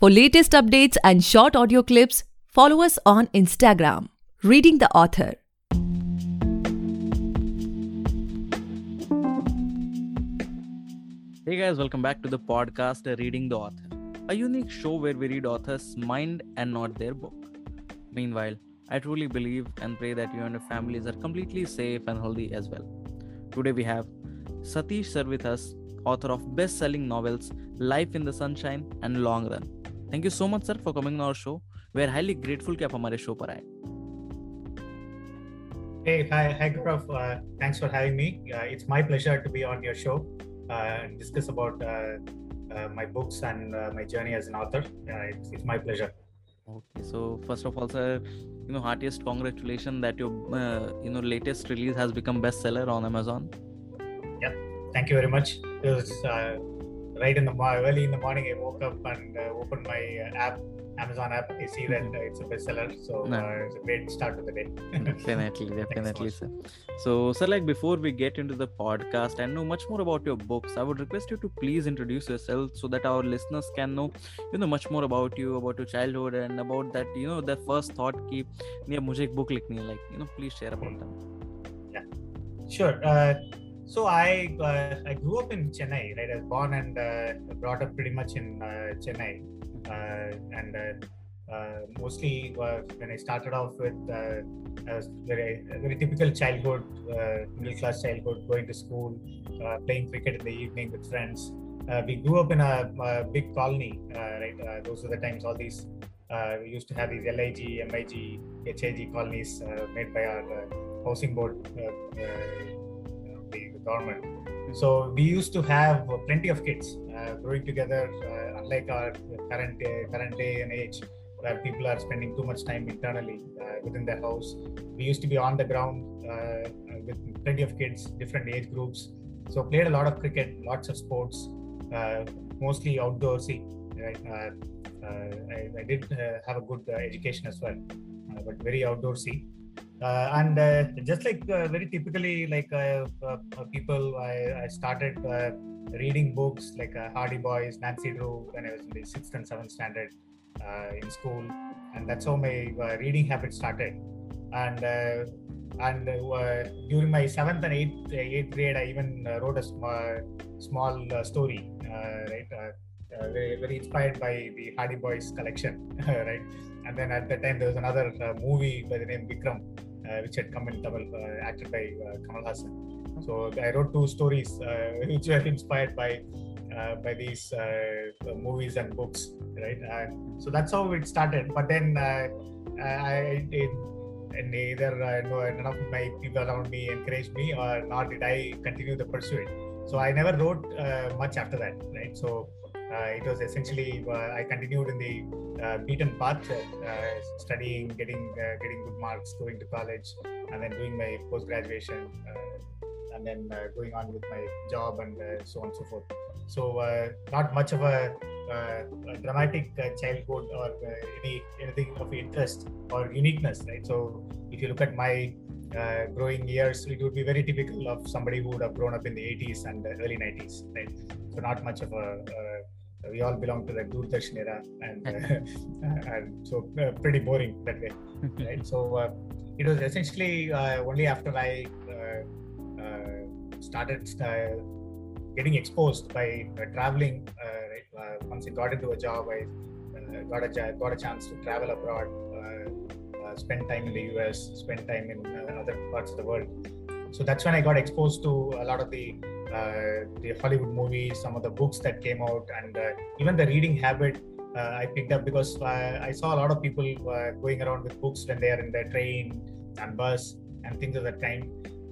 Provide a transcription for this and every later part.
For latest updates and short audio clips, follow us on Instagram, Reading the Author. Hey guys, welcome back to the podcast Reading the Author, a unique show where we read authors' mind and not their book. Meanwhile, I truly believe and pray that you and your families are completely safe and healthy as well. Today we have Satish us, author of best selling novels Life in the Sunshine and Long Run. Thank you so much, sir, for coming on our show. We are highly grateful कि आप हमारे show पर आए Hey, hi, hi, Gaurav. Uh, thanks for having me. Uh, it's my pleasure to be on your show uh, and discuss about uh, uh, my books and uh, my journey as an author. Uh, it's, it's my pleasure. Okay, so first of all, sir, you know, heartiest congratulations that your uh, you know latest release has become bestseller on Amazon. Thank you very much. It was uh, right in the early in the morning, I woke up and uh, opened my uh, app, Amazon app. I see that mm-hmm. uh, it's a bestseller, so no. uh, it's a great start to the day. definitely, definitely, sir. So, sir, like before we get into the podcast and know much more about your books, I would request you to please introduce yourself so that our listeners can know, you know, much more about you, about your childhood, and about that, you know, the first thought keep yeah, mujhe ek book me, like, you know, please share about mm-hmm. them. Yeah, sure. Uh, so I uh, I grew up in Chennai, right? I was born and uh, brought up pretty much in uh, Chennai, uh, and uh, uh, mostly when I started off with I very a very typical childhood, middle class childhood, going to school, playing cricket in the evening with friends. We grew up in a, a big colony, right? Those are the times all these. We used to have these LIG, MIG, HIG colonies made by our housing board government. So we used to have plenty of kids uh, growing together, uh, unlike our current uh, current day and age, where people are spending too much time internally uh, within their house. We used to be on the ground uh, with plenty of kids, different age groups. So played a lot of cricket, lots of sports, uh, mostly outdoorsy. Right? I, I did have a good education as well, but very outdoorsy uh, and uh, just like uh, very typically like uh, uh, uh, people I, I started reading books like hardy boys nancy drew when i was in the sixth and seventh standard in school. And that's how my reading habit started. And and during my seventh and eighth eighth grade i even wrote a small small story right uh, very, very inspired by the hardy boys collection right and then at that time there was another uh, movie by the name vikram uh, which had come in Tamil, uh, acted by uh, Kamal Haasan. So I wrote two stories which were inspired by by these movies and books, right? And so that's how it started. But then I, it, and either uh, no, none of my people around me encouraged me, or nor did I continue the pursuit. So I never wrote uh, much after that, right? So it was essentially uh, I continued in the uh, beaten path, uh, studying, getting uh, getting good marks, going to college, and then doing my post graduation, uh, and then uh, going on with my job and uh, so on and so forth. So uh, not much of a, uh, a dramatic uh, childhood or uh, any anything of interest or uniqueness, right? So if you look at my uh, growing years, it would be very typical of somebody who would have grown up in the 80s and early 90s, right? So not much of a, a we all belong to the Doordarshan era, and uh, and so uh, pretty boring that way, right? So uh, it was essentially uh, only after I uh, uh, started uh, getting exposed by uh, traveling. Uh, right, uh, once I got into a job, I uh, got a got a chance to travel abroad, uh, uh, spend time in the US, spend time in uh, other parts of the world. So that's when I got exposed to a lot of the the Hollywood movies, some of the books that came out, and uh, even the reading habit uh, I picked up because uh, I saw a lot of people uh, going around with books when they are in their train and bus and things of that kind.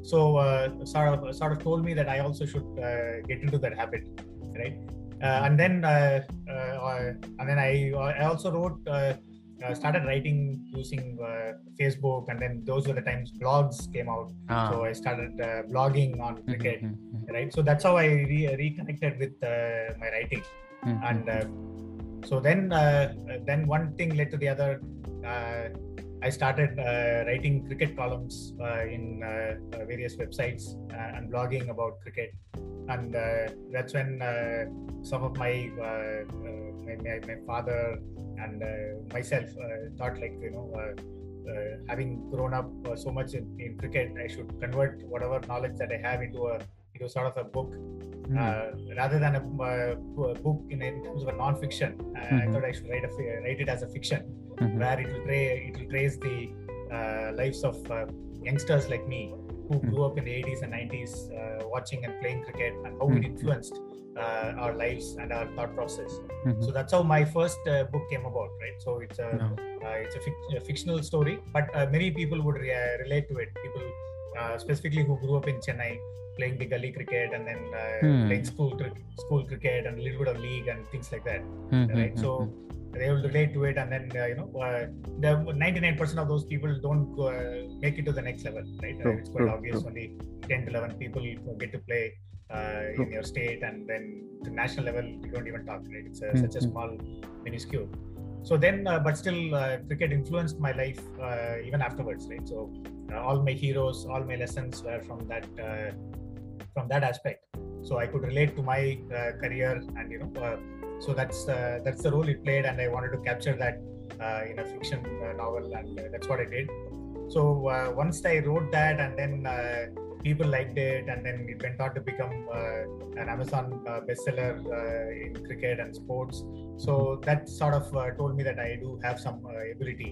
So uh, sort of sort of told me that I also should uh, get into that habit, right? Uh, and then uh, uh, and then I I also wrote. Uh, started writing using uh, Facebook, and then those were the times blogs came out. Ah. So I started uh, blogging on Mhm, cricket, mhm, mhm, right? So that's how I re- reconnected with uh, my writing mhm, and uh, so then uh, then one thing led to the other uh, I started uh, writing cricket columns uh, in uh, various websites and blogging about cricket, and that's when some of my my, my, my, father and myself thought like you know. Uh, having grown up uh, so much in, in, cricket, I should convert whatever knowledge that I have into a into sort of a book, mm. uh, rather than a, book in, in, terms of a non-fiction. Mm-hmm. I thought I should write a write it as a fiction mm-hmm. where it will trace it will trace the uh, lives of uh, youngsters like me who mm-hmm. grew up in the 80s and 90s uh, watching and playing cricket and how it mm-hmm. influenced uh, our lives and our thought process. Mm-hmm. So that's how my first uh, book came about, right? So it's a no. it's a, fic- a, fictional story, but many people would re- relate to it. People specifically who grew up in Chennai playing the gully cricket and then uh, hmm. playing school school cricket and a little bit of league and things like that hmm, hmm right so hmm, they will relate to it and then uh, you know uh, the 99% of those people don't uh, make it to the next level right? True, it's quite true, obvious true. only 10 to 11 people get to play uh, in your state and then the national level you don't even talk right? It's mm-hmm. such a small minuscule. So then uh, but still uh, cricket influenced my life even afterwards right? So all my heroes all my lessons were from that from that aspect. So i could relate to my career and you know so that's uh, that's the role it played and i wanted to capture that uh, in a fiction uh, novel and uh, that's what i did. So uh, once i wrote that and then uh, people liked it and then it went on to become an amazon bestseller in cricket and sports. So that sort of told me that i do have some ability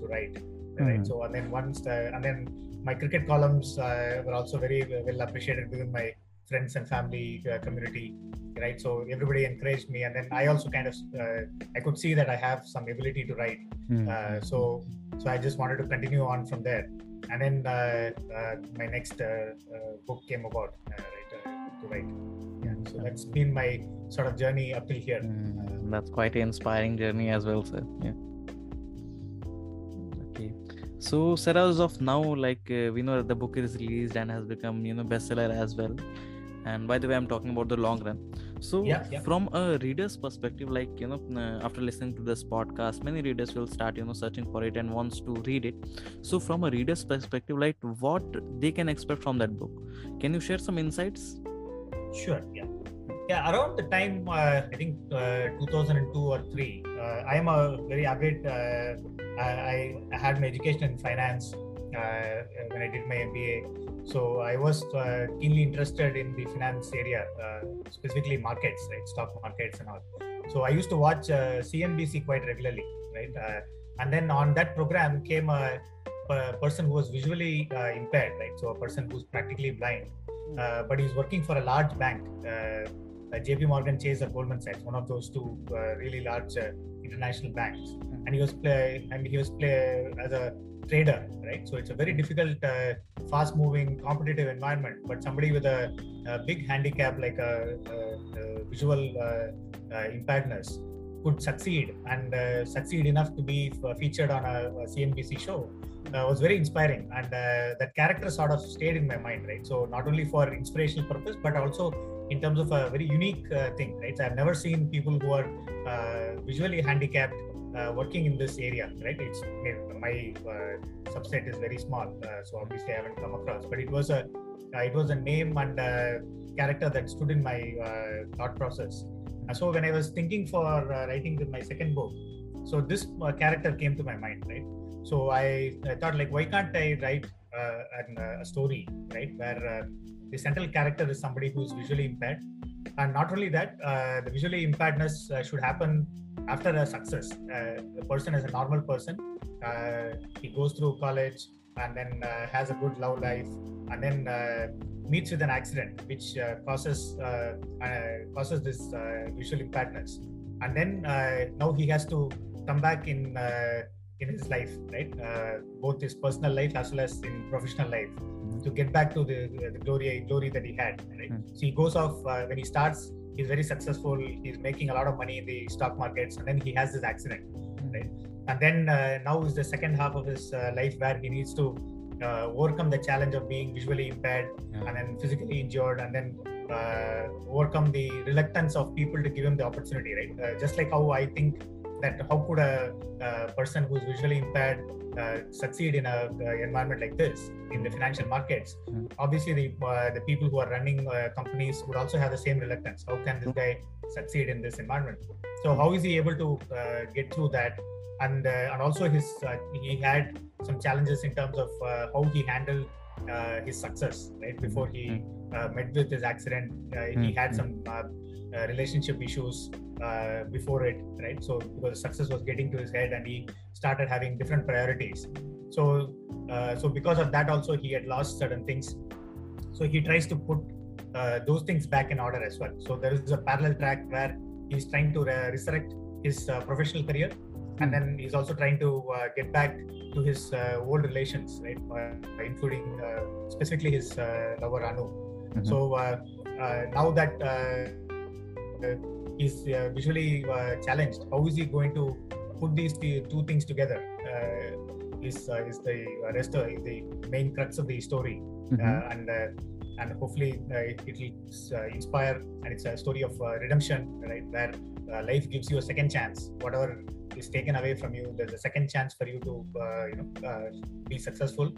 to write right? So and then once and then my cricket columns were also very well appreciated within my friends and family community right? So everybody encouraged me. And then i also kind of uh, i could see that i have some ability to write. Mm. uh, so so i just wanted to continue on from there. And then uh, uh my next uh, uh, book came about right to write. Yeah so that's been my sort of journey up till here. Mm, that's quite an inspiring journey as well sir. Yeah. Okay. So sir as of now like we know that the book is released and has become you know bestseller as well and by the way i'm talking about the long run. So yeah, yeah. from a reader's perspective like you know uh, after listening to this podcast many readers will start you know searching for it and wants to read it. So from a reader's perspective like what they can expect from that book? Can you share some insights? Sure yeah. Yeah around the time uh, i think uh, 2002 or 3 uh, i am a very avid uh, I, I had my education in finance when i did my mba so I was uh, keenly interested in the finance area, uh, specifically markets, right, stock markets and all. So I used to watch uh, CNBC quite regularly, right, uh, and then on that program came a, a person who was visually uh, impaired, right, so a person who's practically blind, uh, but he's working for a large bank. JP Morgan Chase or Goldman Sachs, one of those two really large international banks, and he was play and he was play as a trader, right? So it's a very difficult, uh, fast-moving, competitive environment. But somebody with a, a big handicap like a, a, a visual uh, uh, impactness could succeed and uh, succeed enough to be featured on a, CNBC show was very inspiring and that character sort of stayed in my mind right so not only for inspirational purpose but also in terms of a very unique thing right so i've never seen people who are visually handicapped uh, working in this area, right? It's my uh, subset is very small, uh, so obviously I haven't come across. But it was a uh, it was a name and a character that stood in my uh, thought process. so when I was thinking for uh, writing my second book, so this character came to my mind, right? So I, I thought like, why can't I write an, a story, right, where the central character is somebody who's visually impaired, and not only that, the visually impairedness should happen after a success, uh, the person is a normal person. Uh, he goes through college and then uh, has a good love life, and then uh, meets with an accident which uh, causes uh, causes this visual impactness, and then now he has to come back in in his life, right? both his personal life as well as in professional life, mm-hmm. to get back to the, the glory glory that he had. Right? Mm-hmm. So he goes off when he starts he's very successful. He's making a lot of money in the stock markets and then he has this accident right? And then uh, now is the second half of his uh, life where he needs to uh, overcome the challenge of being visually impaired yeah. and then physically injured and then uh, overcome the reluctance of people to give him the opportunity right? Uh, just like how i think that how could a, a person who's visually impaired uh, succeed in a environment like this in the financial markets? Mm-hmm. obviously the uh, the people who are running uh, companies would also have the same reluctance. How can this guy succeed in this environment? So how is he able to uh, get through that? And uh, and also his he had some challenges in terms of how he handled his success right before he mm-hmm. met with his accident uh, he mm-hmm. had some uh, relationship issues uh, before it, right? So because success was getting to his head, and he started having different priorities. So uh, so because of that, also he had lost certain things. So he tries to put those things back in order as well. So there is a parallel track where he's trying to re- resurrect his professional career and then he's also trying to uh, get back to his uh, old relations right uh, including specifically his lover anu mm-hmm. so now that he's uh, visually uh, challenged. How is he going to put these two things together? Uh, is is the rest of the main crux of the story, mm-hmm. and and hopefully it will inspire. And it's a story of redemption, right? Where life gives you a second chance. Whatever is taken away from you, there's a second chance for you to you know be successful.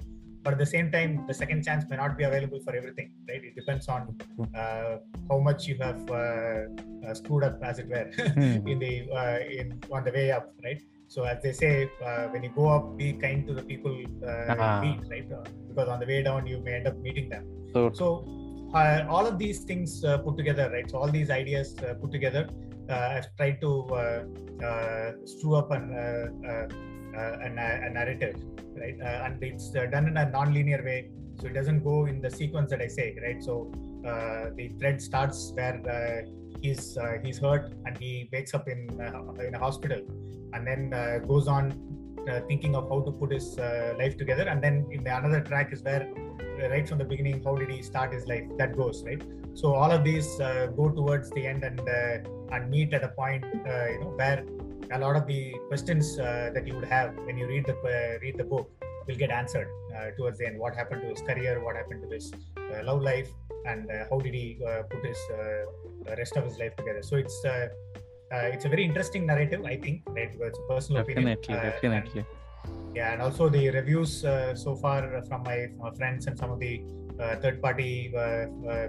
But at the same time the second chance may not be available for everything right? It depends on uh, how much you have uh, uh, screwed up as it were hmm. in the uh, in on the way up right? So as they say uh, when you go up be kind to the people uh, ah. meet right? Because on the way down you may end up meeting them. So, so Uh, all of these things uh, put together right so all these ideas uh, put together i've tried to strew up an, a, a narrative right? Uh, and it's uh, done in a non-linear way, so it doesn't go in the sequence that I say, right? So uh, the thread starts where he's he's hurt and he wakes up in in a hospital, and then goes on thinking of how to put his life together, and then in the another track is where right from the beginning how did he start his life that goes right so all of these uh, go towards the end and uh, and meet at a point uh, you know where a lot of the questions uh, that you would have when you read the uh, read the book will get answered uh, towards the end. What happened to his career? What happened to his love life? And how did he put his rest of his life together? So it's uh, it's a very interesting narrative, I think, right? It's a personal definitely, opinion. Definitely, and, yeah, and also the reviews uh, so far from my, from my, friends and some of the uh, third-party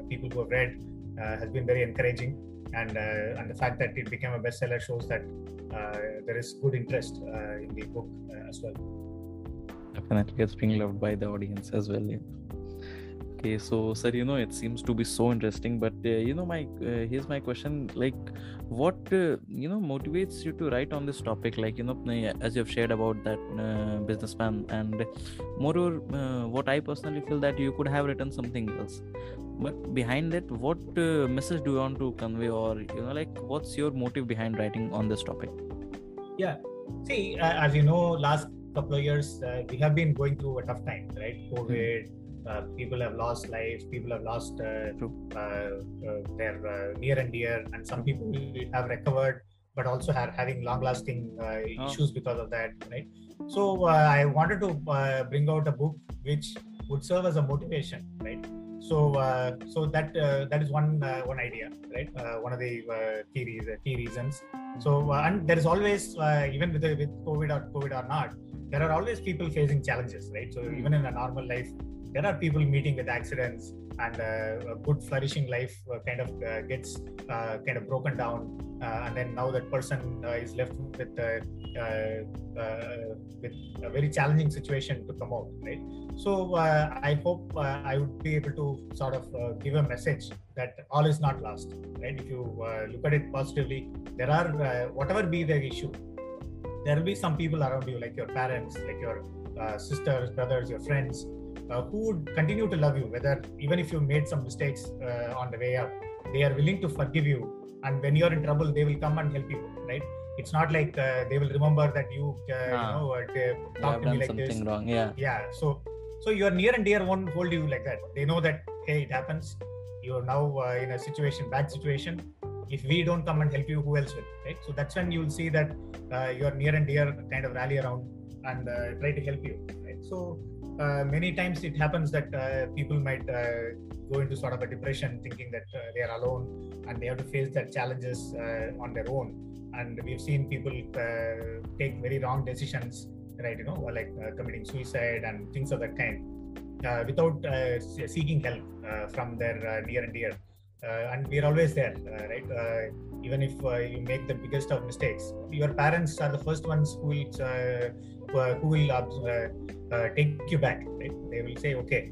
people who have read has been very encouraging and uh, and the fact that it became a bestseller shows that uh, there is good interest uh, in the book as well. Definitely, it's being loved by the audience as well. Yeah okay so sir you know it seems to be so interesting but uh, you know my uh, here's my question like what uh, you know motivates you to write on this topic like you know as you've shared about that businessman and moreover what i personally feel that you could have written something else but behind it what uh, message do you want to convey or you know like what's your motive behind writing on this topic yeah see uh, as you know last couple of years uh, we have been going through a tough time right hmm. covid mm-hmm. People have lost life people have lost uh, their near and dear and some people have recovered but also are having long lasting oh. issues because of that right? So i wanted to bring out a book which would serve as a motivation right? So uh, so that uh, that is one uh, one idea right? Uh, one of the uh, key, reasons, key reasons. So uh, and there is always even with with covid or covid or not there are always people facing challenges right? So even in a normal life there are people meeting with accidents and uh, a good flourishing life uh, kind of uh, gets uh, kind of broken down uh, and then now that person uh, is left with with a very challenging situation to come out right? So i hope i would be able to sort of give a message that all is not lost right? If you look at it positively there are whatever be the issue there will be some people around you like your parents like your uh, sisters brothers your friends uh, who would continue to love you, whether even if you made some mistakes uh, on the way up, they are willing to forgive you. And when you're in trouble, they will come and help you, right? It's not like uh, they will remember that you, uh, you ah. know, uh, talk to me like this. Wrong. Yeah. Yeah. So, so your near and dear won't hold you like that. They know that hey, it happens. You're now uh, in a situation, bad situation. If we don't come and help you, who else will, right? So that's when you'll see that your near and dear kind of rally around and try to help you, right? So uh, many times it happens that uh, people might uh, go into sort of a depression thinking that uh, they are alone and they have to face their challenges uh, on their own and we've seen people uh, take very wrong decisions, right? You know, like uh, committing suicide and things of that kind, uh, without seeking help from their near and dear. and we're always there, right? even if you make the biggest of mistakes, your parents are the first ones who will who will take you back. Right? They will say, "Okay,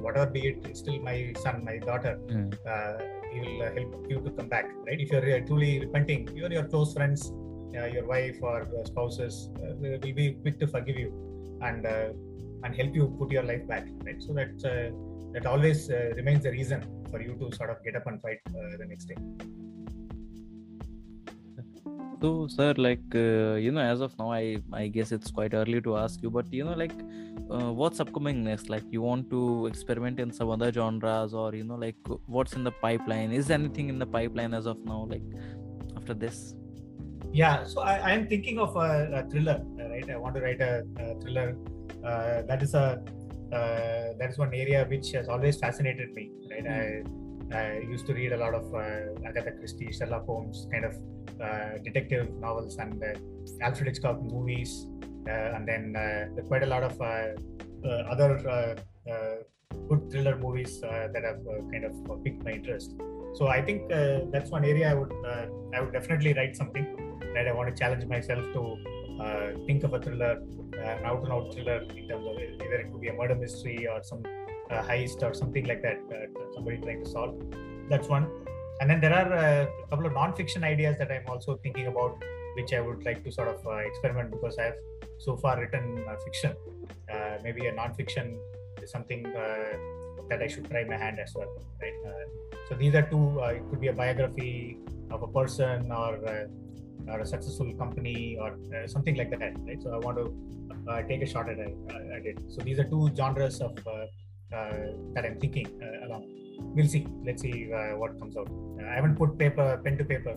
whatever be it, still my son, my daughter. Mm. Uh, he will uh, help you to come back, right? If you're uh, truly repenting, you your close friends, uh, your wife or spouses uh, will be quick to forgive you and and help you put your life back, right? So that that always remains the reason for you to sort of get up and fight the next day. So, sir, like uh, you know, as of now, I I guess it's quite early to ask you, but you know, like, uh, what's upcoming next? Like, you want to experiment in some other genres, or you know, like, what's in the pipeline? Is anything in the pipeline as of now? Like, after this? Yeah, so I am thinking of a, a, thriller, right? I want to write a, a thriller. Uh, that is a uh, that is one area which has always fascinated me, right? Mm. I I used to read a lot of uh, Agatha Christie, Sherlock Holmes, kind of uh, detective novels and uh, Alfred Hitchcock movies, uh, and then uh, quite a lot of uh, uh, other good thriller movies that have kind of piqued my interest. So I think that's one area I would I would definitely write something. Right, I want to challenge myself to think of a thriller, an out and out thriller in terms of either it could be a murder mystery or some uh, heist or something like that, uh, somebody trying to solve. That's one. And then there are uh, a couple of non-fiction ideas that i'm also thinking about which i would like to sort of uh, experiment because i've so far written uh, fiction. Uh, maybe a non-fiction is something uh, that i should try my hand as well right? Uh, so these are two it could be a biography of a person or or a successful company or something like that right? So i want to take a shot at, at it. So these are two genres of that i'm thinking along we'll see. Let's see uh, what comes out. Uh, I haven't put paper, pen to paper.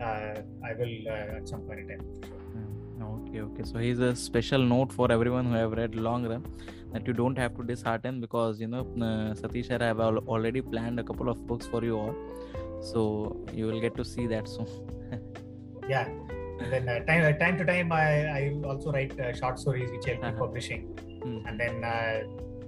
Uh, I will uh, at some point in time. Hmm, okay, okay. So here's a special note for everyone who have read Long Run that you don't have to dishearten because you know uh, Satish I have already planned a couple of books for you all, so you will get to see that soon. yeah, and then uh, time time to time I, I also write short stories which I'll be uh-huh. publishing, hmm. and then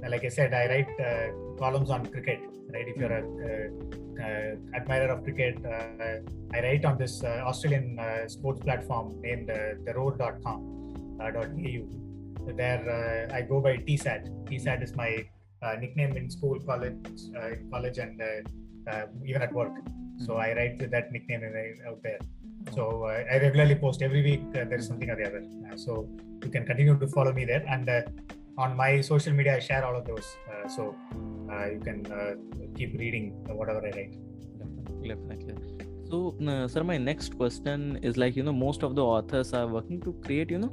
like I said I write columns on cricket right? If you're a uh, uh, admirer of cricket, uh, I write on this Australian sports platform named uh, theroar.com .au. There I go by TSAT. TSAT is my nickname in school, college, college, and even at work. So hmm. I write with that nickname out there. So uh, I regularly post every week. Uh, there is something or the other. Uh, so you can continue to follow me there. And on my social media, I share all of those. so you can keep reading whatever I write. Definitely. So, uh, sir, my next question is like, you know, most of the authors are working to create, you know,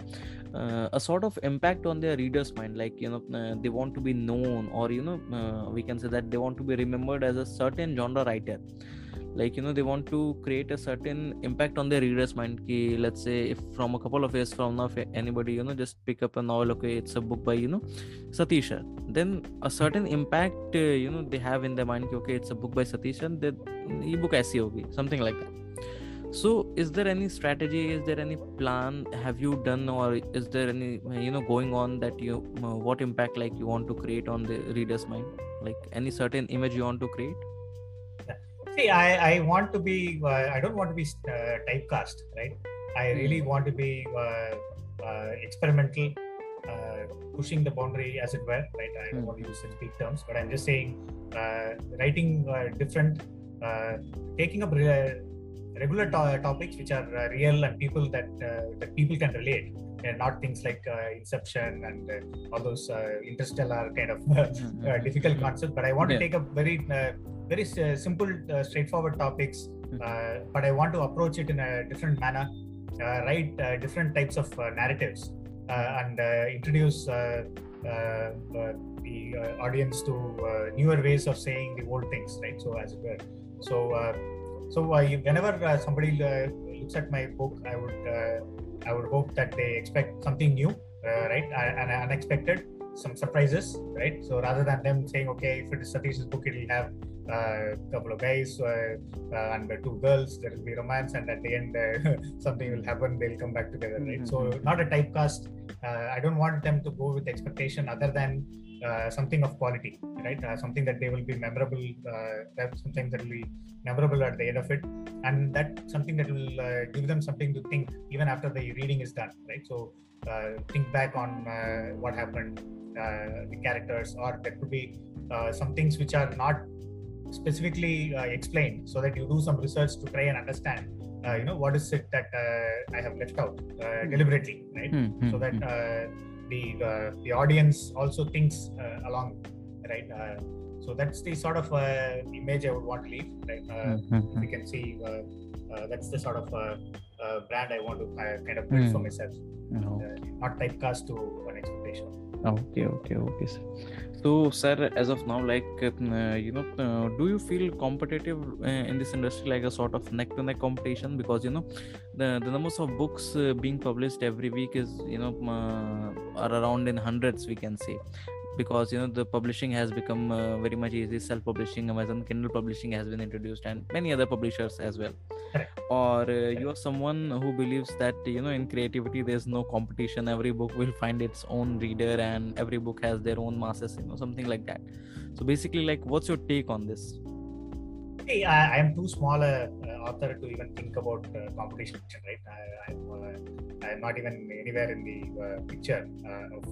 uh, a sort of impact on their readers' mind. Like, you know, uh, they want to be known, or, you know, uh, we can say that they want to be remembered as a certain genre writer like you know they want to create a certain impact on their readers mind. Ki, let's say if from a couple of years from now if anybody you know just pick up a novel okay it's a book by you know satisha then a certain impact uh, you know they have in their mind ki, okay it's a book by satisha the ebook aisi hogi something like that. So is there any strategy is there any plan? Have you done or is there any you know going on that you uh, what impact like you want to create on the reader's mind? Like any certain image you want to create see i i want to be uh, i don't want to be uh, typecast right i really mm. want to be uh, uh experimental uh, pushing the boundary as it were right i don't mm. want to use such big terms but i'm just saying uh, writing different taking up re- regular to- topics which are real and people that that people can relate and not things like uh, inception and uh, all those interstellar kind of mm-hmm. difficult mm-hmm. concepts but i want yeah. to take up very very uh, simple, uh, straightforward topics, mm-hmm. but I want to approach it in a different manner, write different types of narratives, and introduce the audience to newer ways of saying the old things, right? So as it were. So so whenever somebody looks at my book, I would I would hope that they expect something new, right, and unexpected, some surprises, right? So rather than them saying, okay, if it is Satish's book, it'll have a couple of guys uh, uh, and two girls. There will be romance, and at the end, uh, something will happen. They'll come back together, right? Mm-hmm. So, not a typecast. I don't want them to go with expectation other than uh, something of quality, right? Uh, something that they will be memorable. Uh, that something that will be memorable at the end of it, and that something that will give them something to think even after the reading is done, right? So think back on what happened, the characters, or there could be some things which are not specifically uh, explained so that you do some research to try and understand uh, you know what is it that uh, i have left out uh, deliberately right mm-hmm. so that uh, the uh, the audience also thinks uh, along right uh, so that's the sort of uh, image i would want to leave right mm-hmm. we can see that's the sort of brand i want to kind of build for hmm. myself no. not typecast to an expectation okay okay okay sir. So sir as of now like uh, you know uh, do you feel competitive uh, in this industry like a sort of neck to neck competition? Because you know the, the numbers of books uh, being published every week is you know uh, are around in hundreds we can say. Because you know the publishing has become uh, very much easy. Self-publishing amazon kindle publishing has been introduced and many other publishers as well or uh, you are someone who believes that you know in creativity there's no competition. Every book will find its own reader and every book has their own masses you know something like that. So basically like what's your take on this? Hey, I, am too small a uh, author to even think about uh, competition right? I, am I'm, I'm not even anywhere in the uh, picture of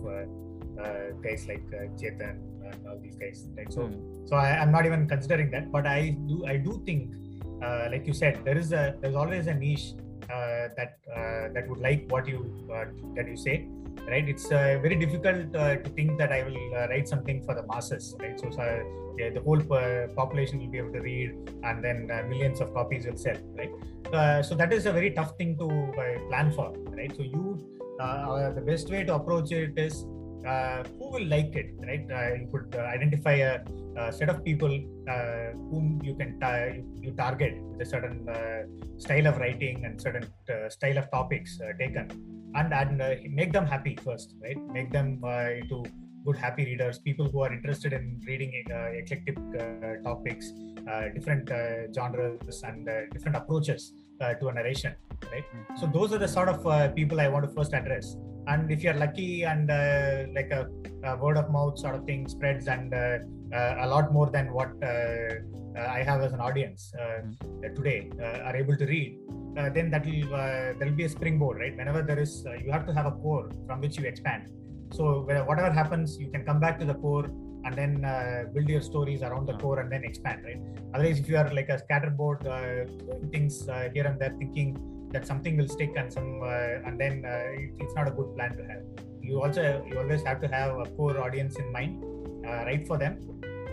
uh, guys like uh, Chetan and all these guys, right? So, mm. so I, am not even considering that, but I do, I do think, uh, like you said, there is a, there's always a niche that that would like what you that you say, right? It's very difficult to think that I will write something for the masses, right? So, yeah, the whole population will be able to read, and then uh, millions of copies will sell, right? Uh, so that is a very tough thing to uh, plan for, right? So you, the best way to approach it is uh, who will like it, right? Uh, you could uh, identify a, a, set of people uh, whom you can you target with a certain uh, style of writing and certain uh, style of topics uh, taken, and and uh, make them happy first, right? Make them uh, into good happy readers, people who are interested in reading eclectic topics, different genres and different approaches to a narration, right? Mm-hmm. So those are the sort of people I want to first address and if you're lucky and uh, like a, a, word of mouth sort of thing spreads and uh, uh, a lot more than what I have as an audience mm-hmm. today are able to read, then that will there will be a springboard, right? Whenever there is, you have to have a core from which you expand. So whatever happens, you can come back to the core and then uh, build your stories around the core and then expand right otherwise if you are like a scatterboard uh, things uh, here and there thinking that something will stick and some uh, and then uh, it, it's not a good plan to have. You also you always have to have a core audience in mind uh, write for them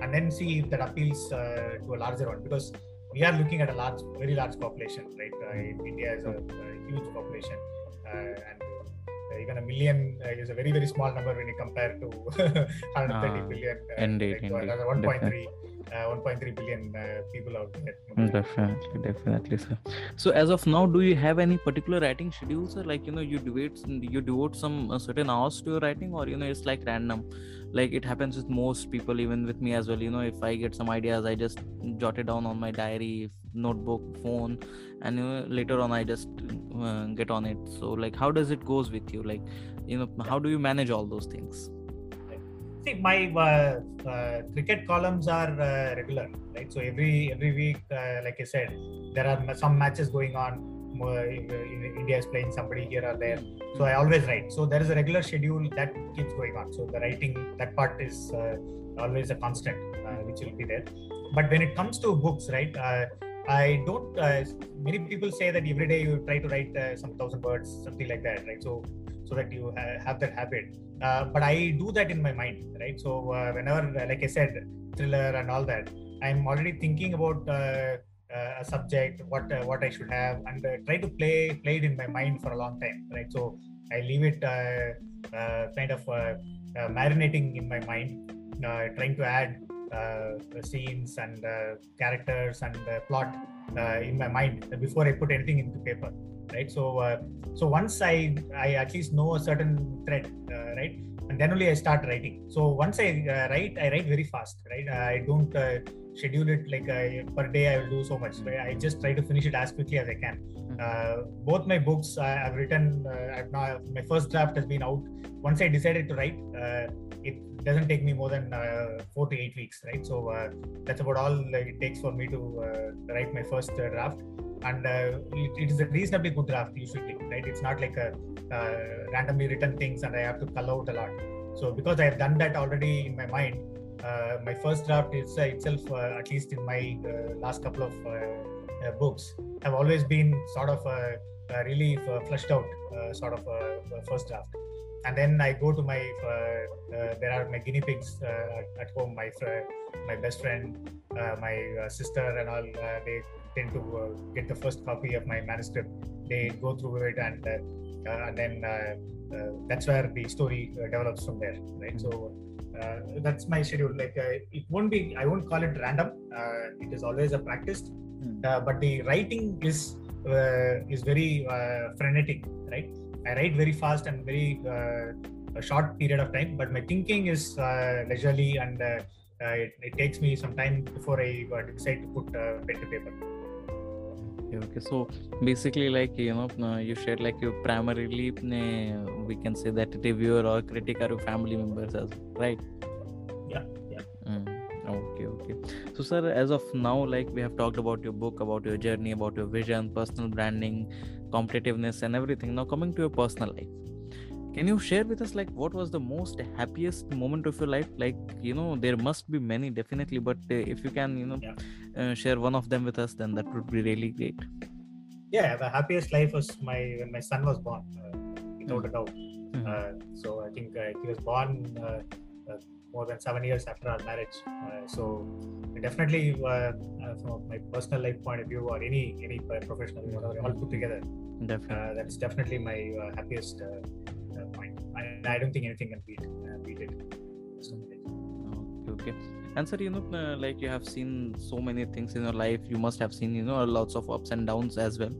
and then see if that appeals to a larger one because we are looking at a large very large population right? India is a, a huge population and even a million uh, is a very very small number when you compare to 130 uh, billion uh, indeed, like, indeed. 1.3 uh, 1.3 billion uh, people out there. Definitely, definitely, sir. So as of now, do you have any particular writing schedule, sir? Like you know, you devote you devote some uh, certain hours to your writing, or you know, it's like random. Like it happens with most people, even with me as well. You know, if I get some ideas, I just jot it down on my diary, notebook, phone, and you know, later on I just uh, get on it. So like, how does it goes with you? Like, you know, how do you manage all those things? See my uh, uh, cricket columns are uh, regular right? So every every week uh, like i said there are some matches going on. India is playing somebody here or there. So i always write. So there is a regular schedule that keeps going on. So the writing that part is uh, always a constant uh, which will be there. But when it comes to books right I don't. Uh, many people say that every day you try to write uh, some thousand words, something like that, right? So, so that you ha- have that habit. Uh, but I do that in my mind, right? So uh, whenever, like I said, thriller and all that, I'm already thinking about uh, a subject, what what I should have, and try to play play it in my mind for a long time, right? So I leave it kind of marinating in my mind, trying to add uh, scenes and uh, characters and uh, plot in my mind before I put anything into paper right so uh, so once i i at least know a certain thread uh, right and then only I start writing. So once I uh, write, I write very fast, right? I don't uh, schedule it like uh, per day. I will do so much. Right? I just try to finish it as quickly as I can. Uh, both my books I, have written. Uh, I've now my first draft has been out. Once I decided to write, uh, it doesn't take me more than four to eight weeks, right? So that's about all it takes for me to write my first draft and uh, it, is a reasonably good draft usually right it's not like a uh, randomly written things and i have to color out a lot so because i have done that already in my mind uh, my first draft is uh, itself uh, at least in my uh, last couple of books have always been sort of a, a really flushed out sort of first draft and then I go to my there are my guinea pigs at home, my my best friend, my sister, and all. they tend to uh, get the first copy of my manuscript. They go through it, and uh, uh, and then that's where the story develops from there, right? So. that's my schedule. Like it won't be, I won't call it random. it is always a practice, hmm. but the writing is is very frenetic, right? I write very fast and very uh, a short period of time, but my thinking is uh, leisurely and uh, it, it, takes me some time before I decide to put pen to paper okay okay. So basically like you know uh, you shared like you primarily uh, we can say that reviewer or critic are your family members as well, right? Yeah yeah. Mm, okay okay. So sir as of now like we have talked about your book about your journey about your vision personal branding competitiveness and everything. Now coming to your personal life can you share with us like what was the most happiest moment of your life like you know there must be many definitely but uh, if you can you know yeah. uh, share one of them with us then that would be really great yeah the happiest life was my when my son was born uh, without mm-hmm. a doubt mm-hmm. so i think uh, he was born uh, uh, more than seven years after our marriage so definitely from my personal life point of view or any any professional whatever all put together definitely. that's definitely my happiest point. I, I don't think anything can beat uh, beat it. Okay, okay. And sir, you know, uh, like you have seen so many things in your life. You must have seen, you know, lots of ups and downs as well.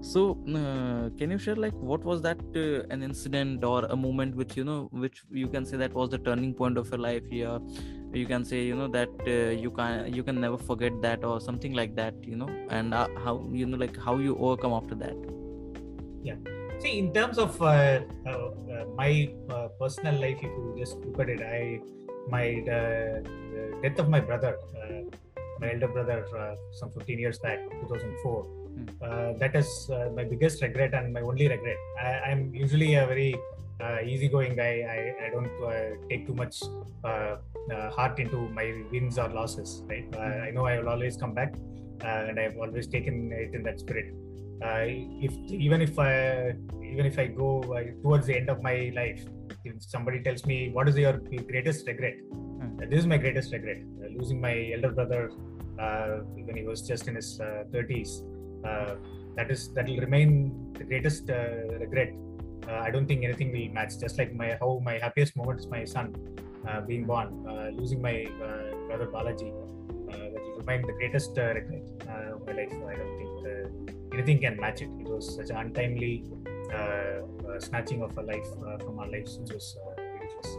So, uh, can you share like what was that uh, an incident or a moment which you know, which you can say that was the turning point of your life here? You can say, you know, that uh, you can you can never forget that or something like that, you know, and uh, how you know, like how you overcome after that. Yeah see in terms of uh, uh, uh, my personal life if you just look at it i my death of my brother my elder brother some 15 years back 2004 hmm. that is my biggest regret and my only regret I, am usually a very uh, easygoing guy. I, I don't uh, take too much uh, heart into my wins or losses. Right? I know I will always come back, and I've always taken it in that spirit uh, if even if I even if I go uh, towards the end of my life, if somebody tells me what is your greatest regret, hmm. this is my greatest regret. Uh, losing my elder brother uh, when he was just in his 30s. Uh, that is that will remain the greatest uh, regret. I don't think anything will match. Just like my how my happiest moment is my son being born, losing my brother Balaji. that will remain the greatest regret of my life. I don't think anything can match it. It was such an untimely uh, uh, snatching of a life uh, from our lives, which was ridiculous.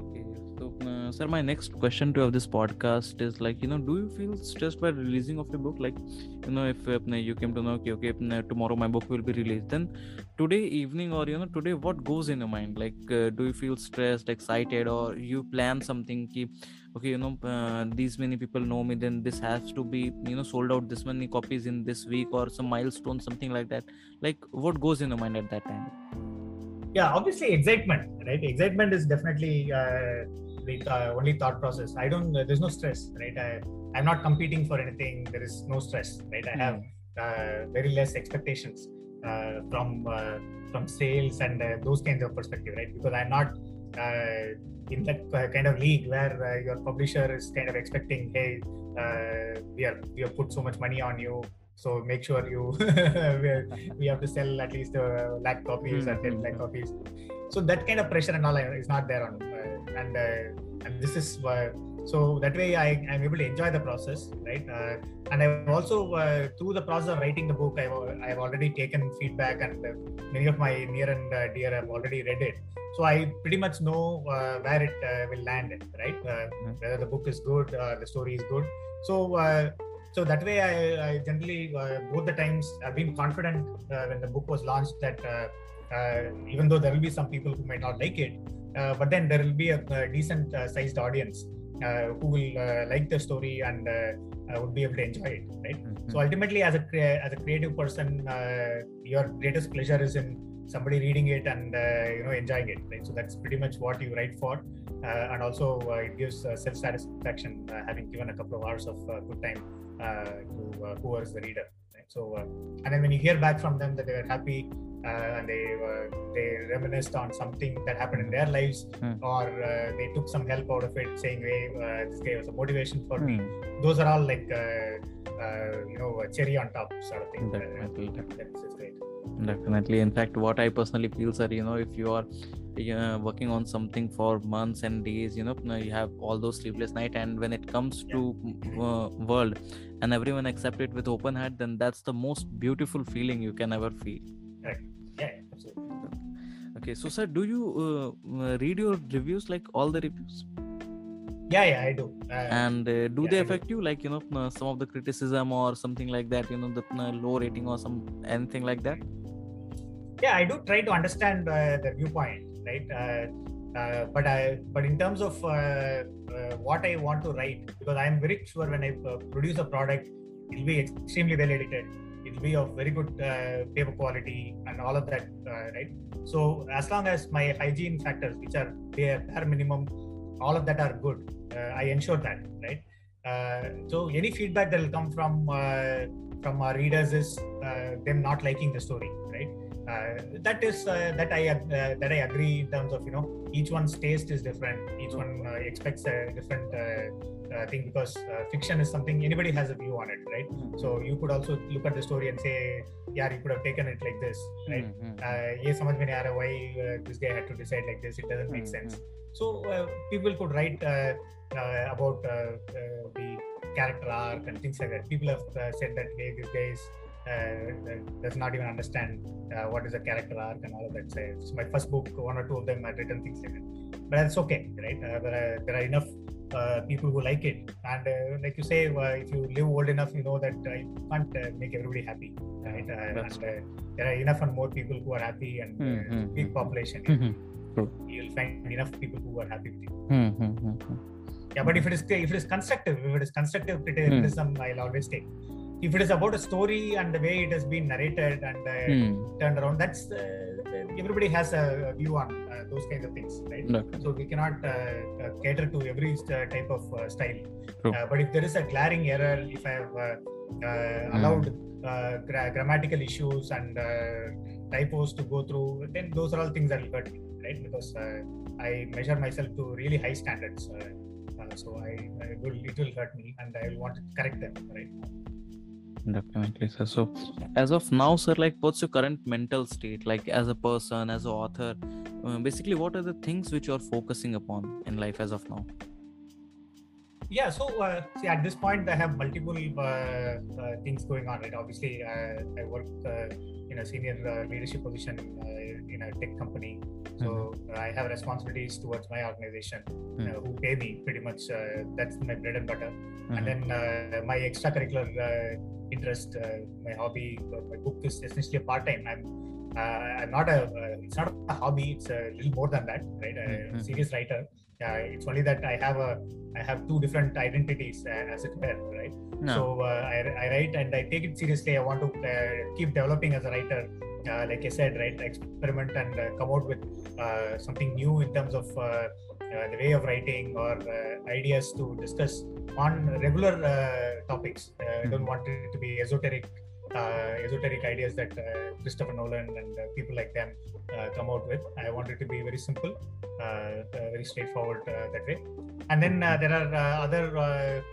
Okay, so uh, sir, my next question to have this podcast is like, you know, do you feel stressed by releasing of your book? Like, you know, if you came to know, okay, okay, tomorrow my book will be released, then today evening or you know today, what goes in your mind? Like, uh, do you feel stressed, excited, or you plan something? Keep okay you know uh, these many people know me then this has to be you know sold out this many copies in this week or some milestone something like that. Like what goes in your mind at that time? Yeah obviously excitement right? Excitement is definitely uh, the uh, only thought process. I don't uh, there's no stress right? I, i'm not competing for anything. There is no stress right? I have uh, very less expectations uh, from from sales and those kinds of perspective right? Because i'm not in that uh, kind of league where uh, your publisher is kind of expecting, hey, uh, we are we have put so much money on you, so make sure you we have to sell at least a lakh copies mm-hmm. or 10 lakh copies. So that kind of pressure and all is not there on, and and this is so that way I, am able to enjoy the process, right? Uh, and I've also uh, through the process of writing the book, I've, I've already taken feedback, and uh, many of my near and uh, dear have already read it. So I pretty much know uh, where it will land, right? Mm-hmm. Whether the book is good, the story is good. So so that way I, I generally both the times I've been confident when the book was launched that even though there will be some people who might not like it, uh, but then there will be a, a decent uh, sized audience who will like the story and would be able to enjoy it right mm-hmm. so ultimately as a as a creative person your greatest pleasure is in somebody reading it and you know enjoying it right so that's pretty much what you write for uh, and also uh, it gives uh, self satisfaction having given a couple of hours of good time to whoever's the reader right? so and then when you hear back from them that they were happy uh, and they uh, they reminisced on something that happened in their lives mm. or uh, they took some help out of it saying hey this guy was a motivation for mm. me hmm. those are all like you know a cherry on top sort of thing definitely, that's, great definitely in fact what i personally feel sir you know if you are uh, working on something for months and days you know you have all those sleepless night and when it comes to uh, world and everyone accept it with open heart then that's the most beautiful feeling you can ever feel right yeah absolutely okay so sir do you uh, read your reviews like all the reviews? Yeah yeah i do. Uh, and uh, do yeah, they affect you? Like you know uh, some of the criticism or something like that you know the uh, low rating or some anything like that? Yeah i do try to understand uh, the viewpoint right? But I, but in terms of what I want to write, because I am very sure when I produce a product, it will be extremely well edited it'll be of very good uh, paper quality and all of that uh, right? So as long as my hygiene factors which are bare, minimum all of that are good uh, i ensure that right? So any feedback that will come from from our readers is them not liking the story right uh, that is uh, that I uh, that I agree in terms of you know each one's taste is different. Each one expects a different uh, thing because uh, fiction is something anybody has a view on it, right? Mm-hmm. So you could also look at the story and say, yeah, you could have taken it like this, hmm, right? Mm-hmm. Uh, why uh, this guy had to decide like this? It doesn't hmm, make mm-hmm. sense. So uh, people could write about the character arc and things like that. People have said that, hey, this guy is uh, does not even understand uh, what is a character arc and all of that. So it's my first book, one or two of them, I've written things like that. But that's okay, right? Uh, there, are, there are enough uh, people who like it and uh, like you say uh, if you live old enough you know that you can't make everybody happy right and there are enough and more people who are happy and mm-hmm. big population mm-hmm. you'll find enough people who are happy with you mm-hmm. yeah but if it is if it is constructive if it is constructive criticism i'll always take if it is about a story and the way it has been narrated and uh, hmm. turned around, that's uh, everybody has a view on uh, those kinds of things, right? Okay. So we cannot uh, uh, cater to every uh, type of style. but if there is a glaring error, if I have hmm. allowed gra- grammatical issues and typos to go through, then those are all things that will hurt me, right? Because I measure myself to really high standards. so I, I will, it will hurt me, and I will want to correct them, right? Definitely sir. So as of now sir like what's your current mental state? Like as a person as an author uh, basically what are the things which you're focusing upon in life as of now yeah so uh, see at this point i have multiple uh, uh things going on right obviously uh, i work uh, in a senior leadership position in a tech company so mm-hmm. i have responsibilities towards my organization mm-hmm. who pay me pretty much that's my bread and butter mm-hmm. and then my extracurricular interest, uh, my hobby, uh, my book is essentially a part time. I'm uh, I'm not a it's not a hobby. It's a little more than that, right? A mm-hmm. serious writer. It's only that I have a I have two different identities as it were, right? No. So I, I write and I take it seriously. I want to keep developing as a writer. Uh, like I said, right, experiment and uh, come out with uh, something new in terms of the way of writing or ideas to discuss on regular topics. I don't hmm. want it to be esoteric uh, Uh, esoteric ideas that uh, Christopher Nolan and uh, people like them uh, come out with. I want it to be very simple, uh, very straightforward that way. And then there are other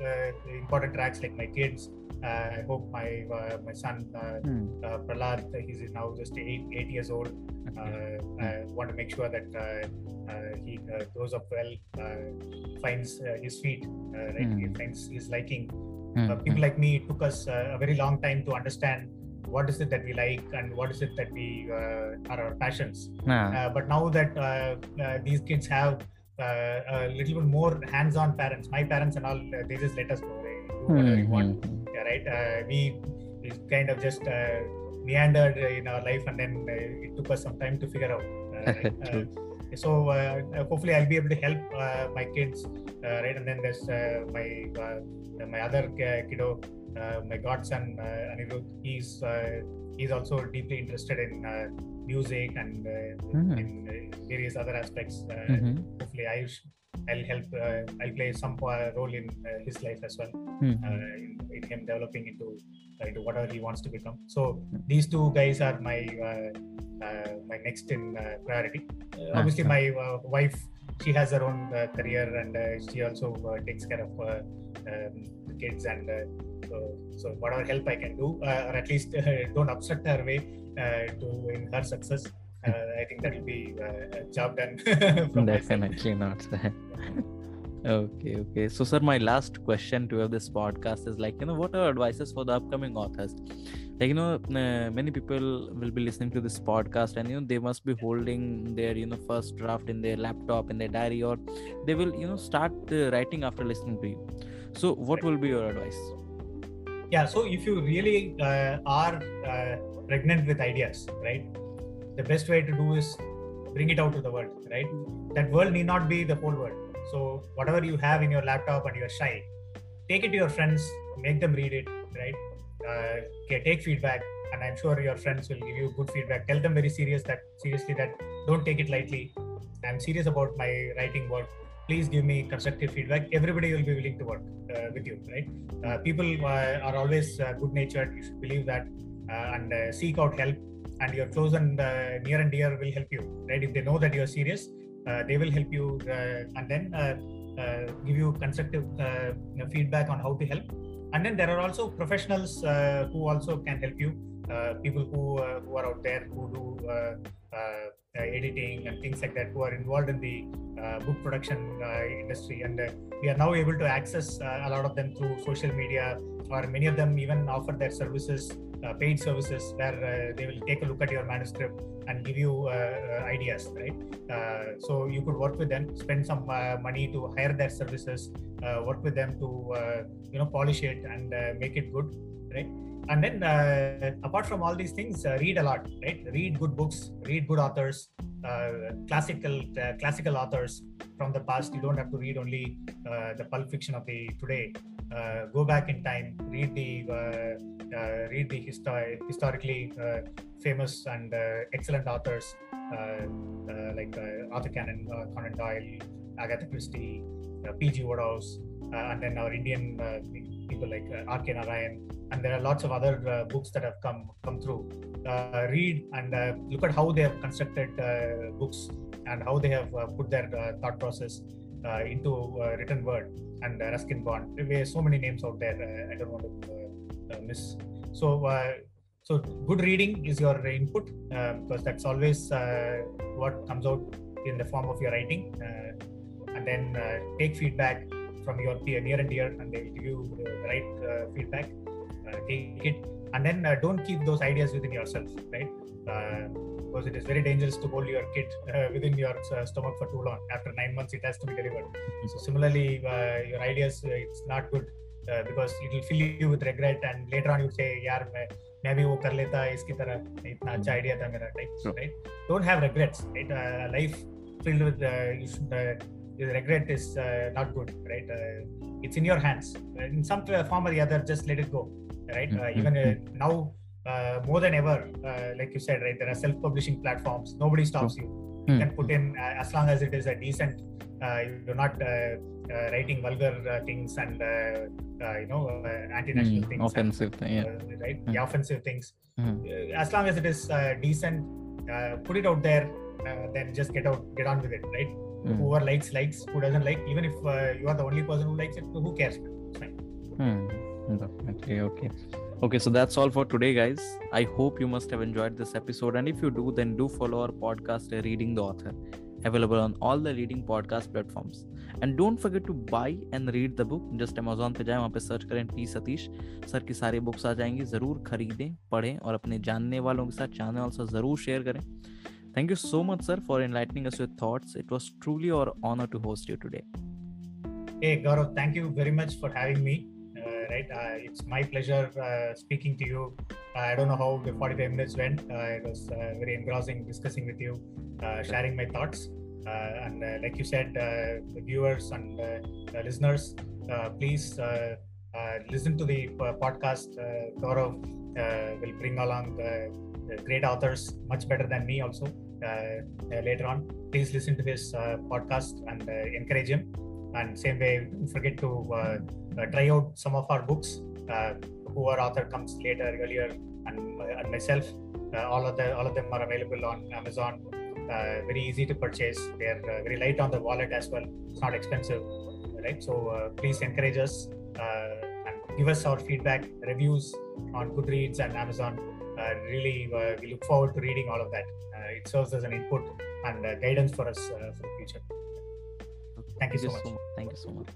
important tracks like my kids, I hope my my son Hmm. Prahlad, he's now just eight eight years old. Okay. I hmm. want to make sure that he grows up well, finds his feet, right? He Hmm. finds his liking. Hmm, Uh, people like me, it took us uh, a very long time to understand what is it that we like and what is it that we uh, are our passions. hmm. Ah, Uh, but now that uh, uh, these kids have uh, a little bit more hands-on parents, my parents and all, uh, they just let us do whatever we hmm, want. hmm. Yeah, right? Uh, we, we kind of just uh, meandered in our life, and then uh, it took us some time to figure out. Uh. so uh, hopefully I'll be able to help uh, my kids, uh, right? And then there's uh, my uh, my other ki- kiddo, uh, my godson uh, Anirudh. He's uh, he's also deeply interested in uh, music and uh, Hmm. in uh, various other aspects. Uh, Mhm. Hopefully, I sh- I'll help. Uh, I'll play some uh, role in uh, his life as well, Hmm. uh, in, in him developing into uh, into whatever he wants to become. So these two guys are my uh, uh, my next in uh, priority. Uh, obviously, my uh, wife she has her own uh, career and uh, she also uh, takes care of uh, um, the kids and uh, so, so whatever help I can do, uh, or at least uh, don't obstruct her way uh, to in her success. Uh, I think that will be uh, a job done. Definitely not. okay, okay. So, sir, my last question to have this podcast is like, you know, what are advices for the upcoming authors? Like, you know, uh, many people will be listening to this podcast and, you know, they must be holding their, you know, first draft in their laptop, in their diary, or they will, you know, start writing after listening to you. So, what will be your advice? yeah so if you really uh, are uh, pregnant with ideas right the best way to do is bring it out to the world right that world need not be the whole world so whatever you have in your laptop and you're shy take it to your friends make them read it right? Uh, take feedback and i'm sure your friends will give you good feedback. Tell them very serious that seriously that don't take it lightly. I'm serious about my writing work. Please give me constructive feedback. Everybody will be willing to work uh, with you right? Uh, people uh, are always uh, good natured you should believe that uh, and seek out help and your close and near and dear will help you right? If they know that you're serious they will help you uh, and then uh, uh, give you constructive uh, feedback on how to help. And then there are also professionals uh, who also can help you uh, people who uh, who are out there who do uh, uh, editing and things like that who are involved in the uh, book production uh, industry. And uh, we are now able to access uh, a lot of them through social media or many of them even offer their services uh, paid services where uh, they will take a look at your manuscript and give you uh, uh, ideas right? So you could work with them spend some money to hire their services work with them to you know polish it and make it good right and then uh, apart from all these things uh, read a lot right read good books read good authors uh, classical uh, classical authors from the past you don't have to read only uh, the pulp fiction of the today uh, go back in time read the read the histo- historically famous and excellent authors like Arthur Conan, Conan Doyle, Agatha Christie, P.G. Wodehouse, and then our Indian people like uh, R.K. Narayan, and there are lots of other uh, books that have come come through. Uh, read and uh, look at how they have constructed uh, books and how they have uh, put their thought process into written word. And Ruskin Bond, there are so many names out there. I don't want to miss. So so good reading is your input because that's always what comes out in the form of your writing and then take feedback from your peer near and dear and they will give you the right uh, feedback uh, take it and then uh, don't keep those ideas within yourself right uh, because it is very dangerous to hold your kid uh, within your uh, stomach for too long after nine months it has to be delivered so similarly uh, your ideas uh, it's not good uh, because it will fill you with regret and later on you say यार मैं मैं भी वो कर लेता इसकी तरह इतना अच्छा आइडिया था मेरा Sure. right right don't have regrets right uh, life filled with uh, you should uh, the regret is uh, not good right? Uh, it's in your hands. In some form or the other just let it go right? Uh, Mhm, even uh, now uh, more than ever uh, like you said right there are self-publishing platforms. Nobody stops you. You Hmm. can put in uh, as long as it is a decent uh, you're not uh, uh, writing vulgar uh, things and uh, uh, you know uh, anti-national Hmm, things and, offensive thing, yeah. uh, right Hmm. yeah, offensive things. Hmm. uh, as long as it is uh, decent uh, put it out there uh, then just get out get on with it right Hmm. whoever likes likes who doesn't like even if uh, you are the only person who likes it who cares it's fine Hmm. Okay, okay. Okay, so that's all for today, guys. I hope you must have enjoyed this episode. And if you do, then do follow our podcast, Reading the Author, available on all the leading podcast platforms. And don't forget to buy and read the book. Just Amazon पे जाएँ वहाँ पे search करें T Satish sir की सारी books आ जाएँगी ज़रूर खरीदें पढ़ें और अपने जानने वालों के साथ जानने वालों से ज़रूर शेयर करें Thank you so much, sir, for enlightening us with thoughts. It was truly our honor to host you today. Hey, Gaurav, thank you very much for having me. Uh, right, uh, it's my pleasure uh, speaking to you. Uh, I don't know how the 45 minutes went. Uh, it was uh, very engrossing discussing with you, sharing my thoughts. and like you said, the viewers and the listeners, please listen to the podcast. Gaurav will bring along great authors, much better than me also. Uh, uh, later on. Please listen to his uh, podcast and uh, encourage him. And same way, forget to uh, uh, try out some of our books. who our author comes later, earlier, and, and myself. all of the all of them are available on Amazon. very easy to purchase. They're very light on the wallet as well. It's not expensive, right? So please encourage us and give us our feedback, reviews on Goodreads and Amazon. Uh, really, uh, we look forward to reading all of that. Uh, it serves as an input and guidance for us for the future. Thank, Thank you so much. So much. Thank you so much.